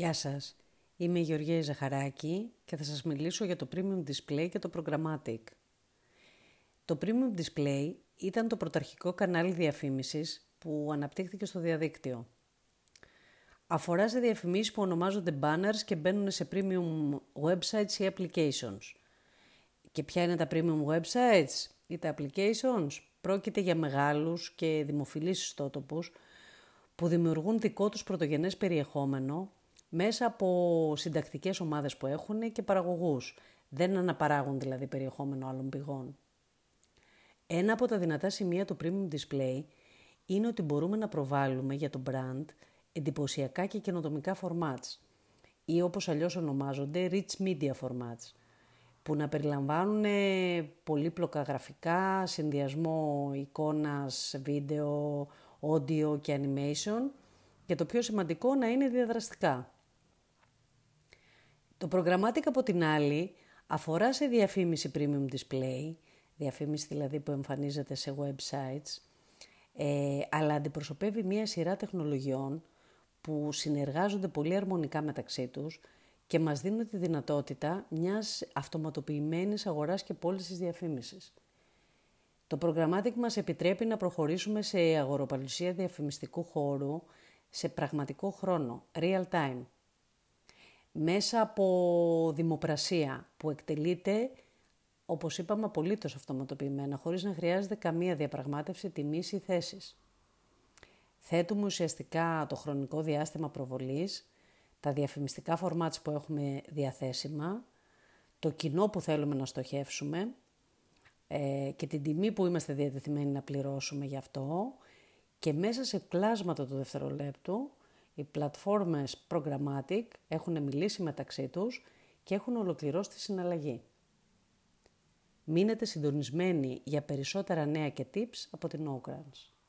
Γεια σας, είμαι η Γεωργία Ζαχαράκη και θα σας μιλήσω για το Premium Display και το Programmatic. Το Premium Display ήταν το πρωταρχικό κανάλι διαφήμισης που αναπτύχθηκε στο διαδίκτυο. Αφορά σε διαφημίσεις που ονομάζονται banners και μπαίνουν σε premium websites ή applications. Και ποια είναι τα premium websites ή τα applications? Πρόκειται για μεγάλους και δημοφιλείς ιστότοπους που δημιουργούν δικό τους πρωτογενές περιεχόμενο μέσα από συντακτικές ομάδες που έχουν και παραγωγούς. Δεν αναπαράγουν δηλαδή περιεχόμενο άλλων πηγών. Ένα από τα δυνατά σημεία του Premium Display είναι ότι μπορούμε να προβάλλουμε για το brand εντυπωσιακά και καινοτομικά formats ή όπως αλλιώς ονομάζονται rich media formats που να περιλαμβάνουν πολύπλοκα γραφικά, συνδυασμό εικόνας, βίντεο, audio και animation και το πιο σημαντικό να είναι διαδραστικά. Το προγραμμάτικα από την άλλη αφορά σε διαφήμιση premium display, διαφήμιση δηλαδή που εμφανίζεται σε websites, ε, αλλά αντιπροσωπεύει μία σειρά τεχνολογιών που συνεργάζονται πολύ αρμονικά μεταξύ τους και μας δίνουν τη δυνατότητα μιας αυτοματοποιημένης αγοράς και πώλησης διαφήμισης. Το προγραμμάτικ μας επιτρέπει να προχωρήσουμε σε αγοροπαλουσία διαφημιστικού χώρου σε πραγματικό χρόνο, real time, μέσα από δημοπρασία που εκτελείται, όπως είπαμε, απολύτως αυτοματοποιημένα, χωρίς να χρειάζεται καμία διαπραγμάτευση τιμής ή θέσης. Θέτουμε ουσιαστικά το χρονικό διάστημα προβολής, τα διαφημιστικά φορμάτς που έχουμε διαθέσιμα, το κοινό που θέλουμε να στοχεύσουμε ε, και την τιμή που είμαστε διατεθειμένοι να πληρώσουμε γι' αυτό και μέσα σε κλάσματα του δευτερολέπτου οι πλατφόρμες Programmatic έχουν μιλήσει μεταξύ τους και έχουν ολοκληρώσει τη συναλλαγή. Μείνετε συντονισμένοι για περισσότερα νέα και tips από την Ograms.